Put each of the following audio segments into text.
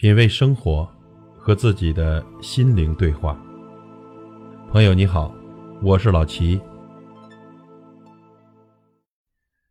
品味生活，和自己的心灵对话。朋友你好，我是老齐。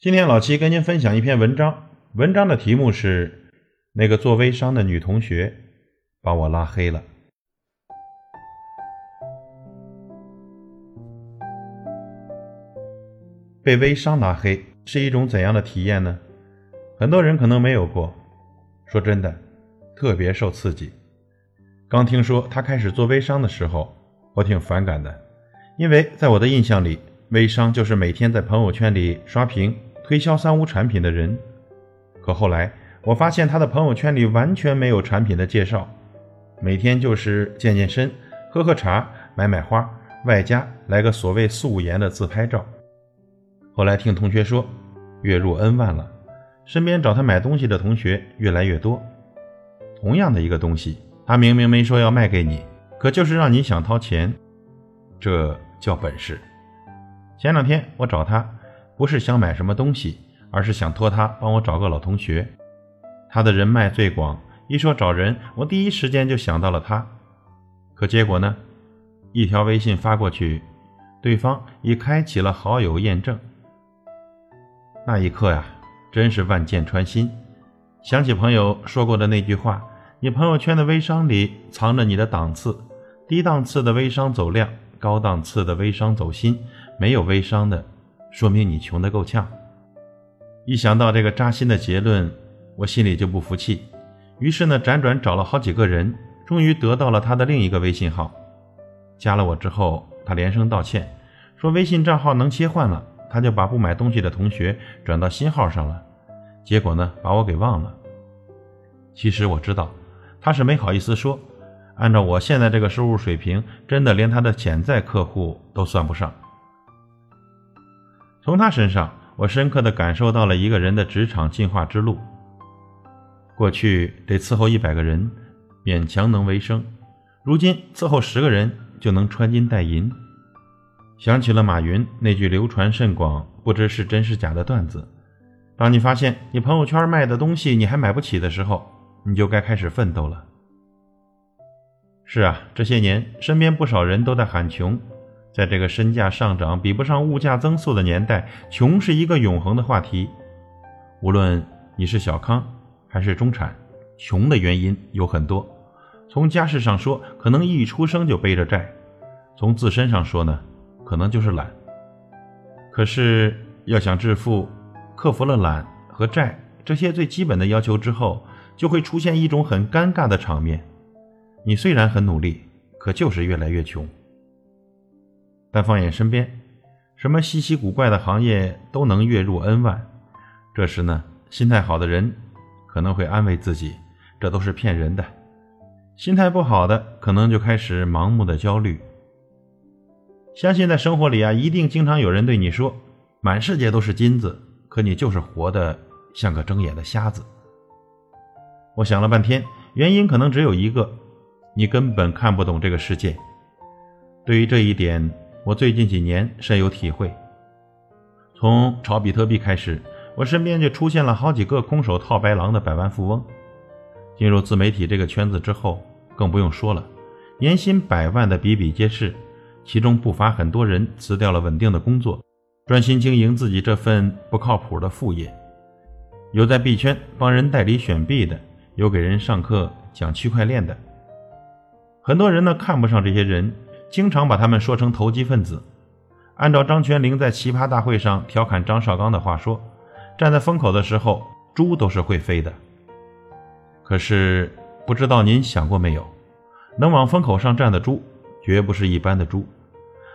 今天老齐跟您分享一篇文章，文章的题目是《那个做微商的女同学把我拉黑了》。被微商拉黑是一种怎样的体验呢？很多人可能没有过。说真的。特别受刺激。刚听说他开始做微商的时候，我挺反感的，因为在我的印象里，微商就是每天在朋友圈里刷屏推销三无产品的人。可后来我发现他的朋友圈里完全没有产品的介绍，每天就是健健身、喝喝茶、买买花，外加来个所谓素颜的自拍照。后来听同学说，月入 N 万了，身边找他买东西的同学越来越多。同样的一个东西，他明明没说要卖给你，可就是让你想掏钱，这叫本事。前两天我找他，不是想买什么东西，而是想托他帮我找个老同学。他的人脉最广，一说找人，我第一时间就想到了他。可结果呢？一条微信发过去，对方已开启了好友验证。那一刻呀，真是万箭穿心。想起朋友说过的那句话：“你朋友圈的微商里藏着你的档次，低档次的微商走量，高档次的微商走心，没有微商的，说明你穷得够呛。”一想到这个扎心的结论，我心里就不服气。于是呢，辗转找了好几个人，终于得到了他的另一个微信号。加了我之后，他连声道歉，说微信账号能切换了，他就把不买东西的同学转到新号上了。结果呢，把我给忘了。其实我知道，他是没好意思说。按照我现在这个收入水平，真的连他的潜在客户都算不上。从他身上，我深刻的感受到了一个人的职场进化之路。过去得伺候一百个人，勉强能为生；如今伺候十个人就能穿金戴银。想起了马云那句流传甚广、不知是真是假的段子。当你发现你朋友圈卖的东西你还买不起的时候，你就该开始奋斗了。是啊，这些年身边不少人都在喊穷，在这个身价上涨比不上物价增速的年代，穷是一个永恒的话题。无论你是小康还是中产，穷的原因有很多。从家世上说，可能一出生就背着债；从自身上说呢，可能就是懒。可是要想致富，克服了懒和债这些最基本的要求之后，就会出现一种很尴尬的场面：你虽然很努力，可就是越来越穷。但放眼身边，什么稀奇古怪的行业都能月入 N 万。这时呢，心态好的人可能会安慰自己，这都是骗人的；心态不好的，可能就开始盲目的焦虑。相信在生活里啊，一定经常有人对你说：“满世界都是金子。”可你就是活得像个睁眼的瞎子。我想了半天，原因可能只有一个：你根本看不懂这个世界。对于这一点，我最近几年深有体会。从炒比特币开始，我身边就出现了好几个空手套白狼的百万富翁。进入自媒体这个圈子之后，更不用说了，年薪百万的比比皆是，其中不乏很多人辞掉了稳定的工作。专心经营自己这份不靠谱的副业，有在币圈帮人代理选币的，有给人上课讲区块链的。很多人呢看不上这些人，经常把他们说成投机分子。按照张泉灵在奇葩大会上调侃张绍刚的话说，站在风口的时候，猪都是会飞的。可是不知道您想过没有，能往风口上站的猪，绝不是一般的猪，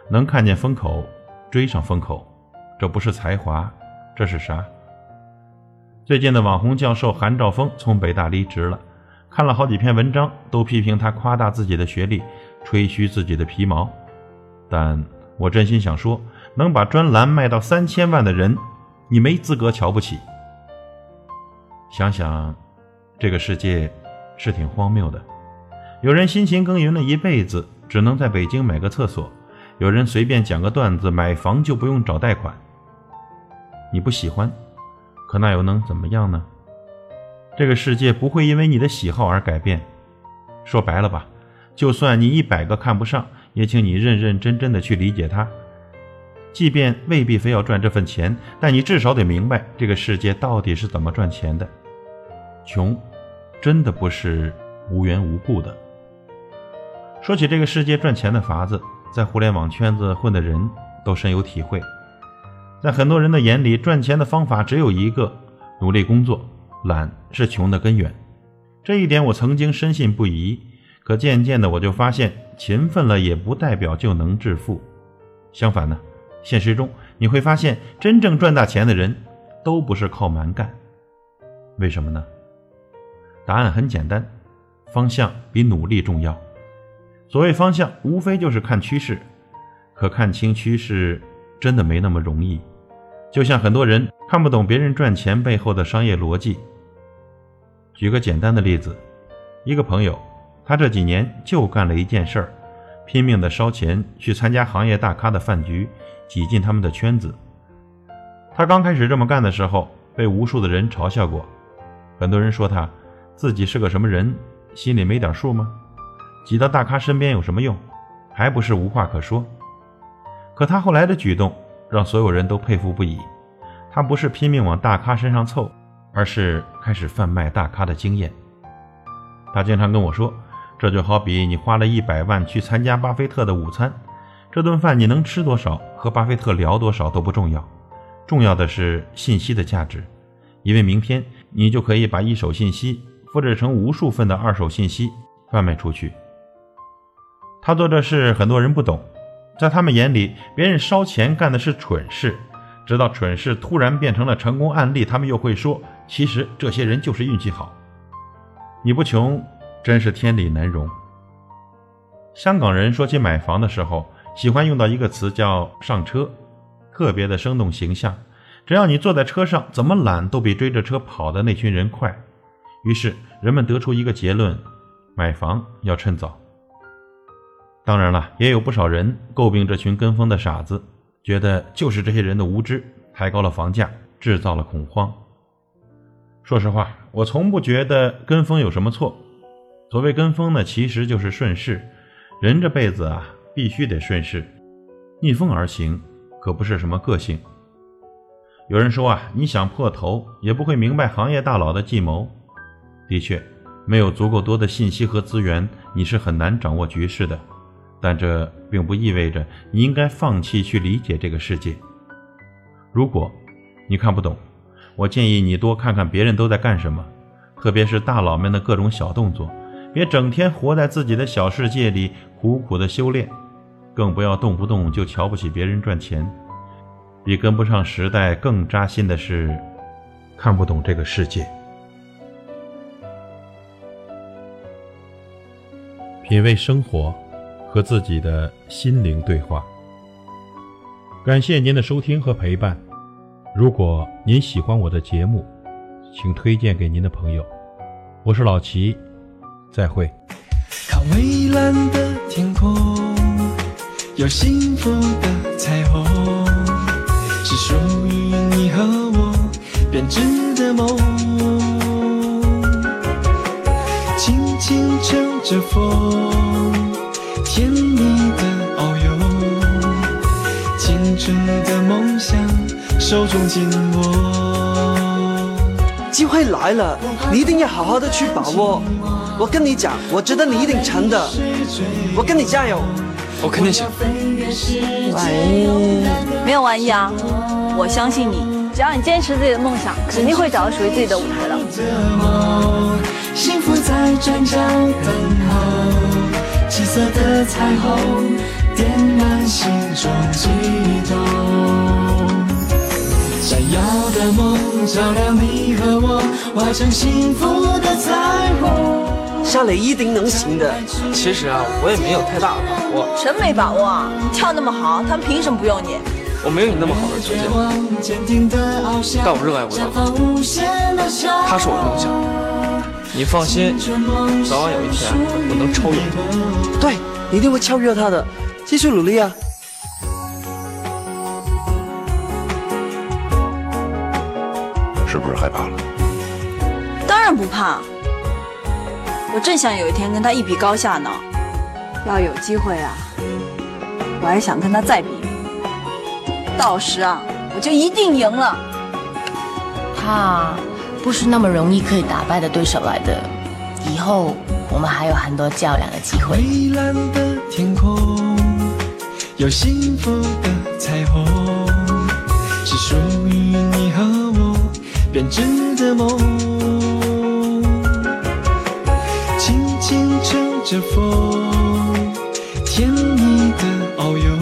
能看见风口，追上风口。这不是才华，这是啥？最近的网红教授韩兆峰从北大离职了，看了好几篇文章，都批评他夸大自己的学历，吹嘘自己的皮毛。但我真心想说，能把专栏卖到三千万的人，你没资格瞧不起。想想，这个世界是挺荒谬的。有人辛勤耕耘了一辈子，只能在北京买个厕所；有人随便讲个段子，买房就不用找贷款。你不喜欢，可那又能怎么样呢？这个世界不会因为你的喜好而改变。说白了吧，就算你一百个看不上，也请你认认真真的去理解它。即便未必非要赚这份钱，但你至少得明白这个世界到底是怎么赚钱的。穷，真的不是无缘无故的。说起这个世界赚钱的法子，在互联网圈子混的人都深有体会。在很多人的眼里，赚钱的方法只有一个：努力工作。懒是穷的根源，这一点我曾经深信不疑。可渐渐的，我就发现，勤奋了也不代表就能致富。相反呢？现实中你会发现，真正赚大钱的人都不是靠蛮干。为什么呢？答案很简单，方向比努力重要。所谓方向，无非就是看趋势。可看清趋势，真的没那么容易。就像很多人看不懂别人赚钱背后的商业逻辑。举个简单的例子，一个朋友，他这几年就干了一件事儿，拼命的烧钱去参加行业大咖的饭局。挤进他们的圈子。他刚开始这么干的时候，被无数的人嘲笑过。很多人说他自己是个什么人，心里没点数吗？挤到大咖身边有什么用？还不是无话可说。可他后来的举动让所有人都佩服不已。他不是拼命往大咖身上凑，而是开始贩卖大咖的经验。他经常跟我说，这就好比你花了一百万去参加巴菲特的午餐。这顿饭你能吃多少，和巴菲特聊多少都不重要，重要的是信息的价值，因为明天你就可以把一手信息复制成无数份的二手信息贩卖出去。他做这事很多人不懂，在他们眼里，别人烧钱干的是蠢事，直到蠢事突然变成了成功案例，他们又会说，其实这些人就是运气好。你不穷，真是天理难容。香港人说起买房的时候。喜欢用到一个词叫“上车”，特别的生动形象。只要你坐在车上，怎么懒都比追着车跑的那群人快。于是人们得出一个结论：买房要趁早。当然了，也有不少人诟病这群跟风的傻子，觉得就是这些人的无知抬高了房价，制造了恐慌。说实话，我从不觉得跟风有什么错。所谓跟风呢，其实就是顺势。人这辈子啊。必须得顺势，逆风而行，可不是什么个性。有人说啊，你想破头也不会明白行业大佬的计谋。的确，没有足够多的信息和资源，你是很难掌握局势的。但这并不意味着你应该放弃去理解这个世界。如果你看不懂，我建议你多看看别人都在干什么，特别是大佬们的各种小动作，别整天活在自己的小世界里，苦苦的修炼。更不要动不动就瞧不起别人赚钱，比跟不上时代更扎心的是，看不懂这个世界。品味生活，和自己的心灵对话。感谢您的收听和陪伴。如果您喜欢我的节目，请推荐给您的朋友。我是老齐，再会。看蔚蓝的天空。有幸福的彩虹，是属于你和我编织的梦。轻轻乘着风，甜蜜的遨游，青春的梦想手中紧握。机会来了，你一定要好好的去把握。我跟你讲，我知道你一定成的，我跟你加油。我肯定行。万一没有万一啊！我相信你，只要你坚持自己的梦想，肯定会找到属于自己的舞台的。的彩虹点燃心中悸动，闪耀的梦照亮你和我，画成幸福的彩虹。夏磊一定能行的。其实啊，我也没有太大的把握。什么没把握？你跳那么好，他们凭什么不用你？我没有你那么好的条件，但我热爱舞蹈，它是我的梦想。你放心，早晚有一天我能超越你。对，一定会超越他的，继续努力啊！是不是害怕了？当然不怕。我正想有一天跟他一比高下呢。要有机会啊，我还想跟他再比。到时啊，我就一定赢了。他不是那么容易可以打败的对手来的。以后我们还有很多较量的机会。蔚蓝的天空，有幸福的彩虹，是属于你和我编织的梦。轻轻乘着风，甜蜜的遨游，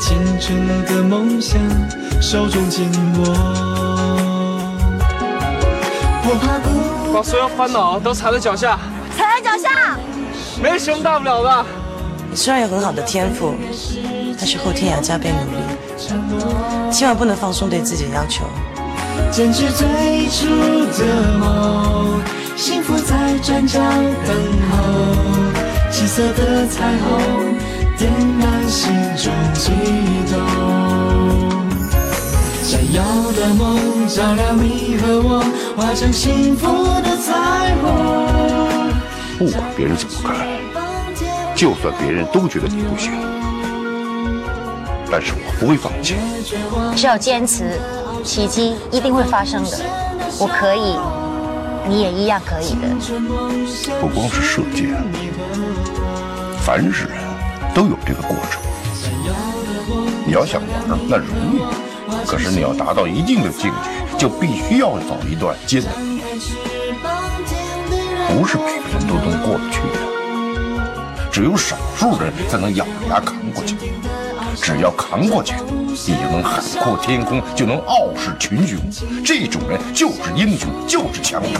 青春的梦想手中紧握。把所有烦恼都踩在脚下，踩在脚下，没什么大不了的。你虽然有很好的天赋，但是后天也要加倍努力，千万不能放松对自己的要求。坚持最初的梦，幸福在转角等候，七色的彩虹点燃心中悸动。闪耀的梦照亮你和我，化成幸福的彩虹。不管别人怎么看，就算别人都觉得你不行，但是我不会放弃。只要坚持，奇迹一定会发生的。我可以，你也一样可以的。不光是射箭，凡是人都有这个过程。你要想玩，那容易。可是你要达到一定的境界，就必须要走一段艰难，不是每个人都能过得去的，只有少数人才能咬着牙扛过去。只要扛过去，你就能海阔天空，就能傲视群雄。这种人就是英雄，就是强者。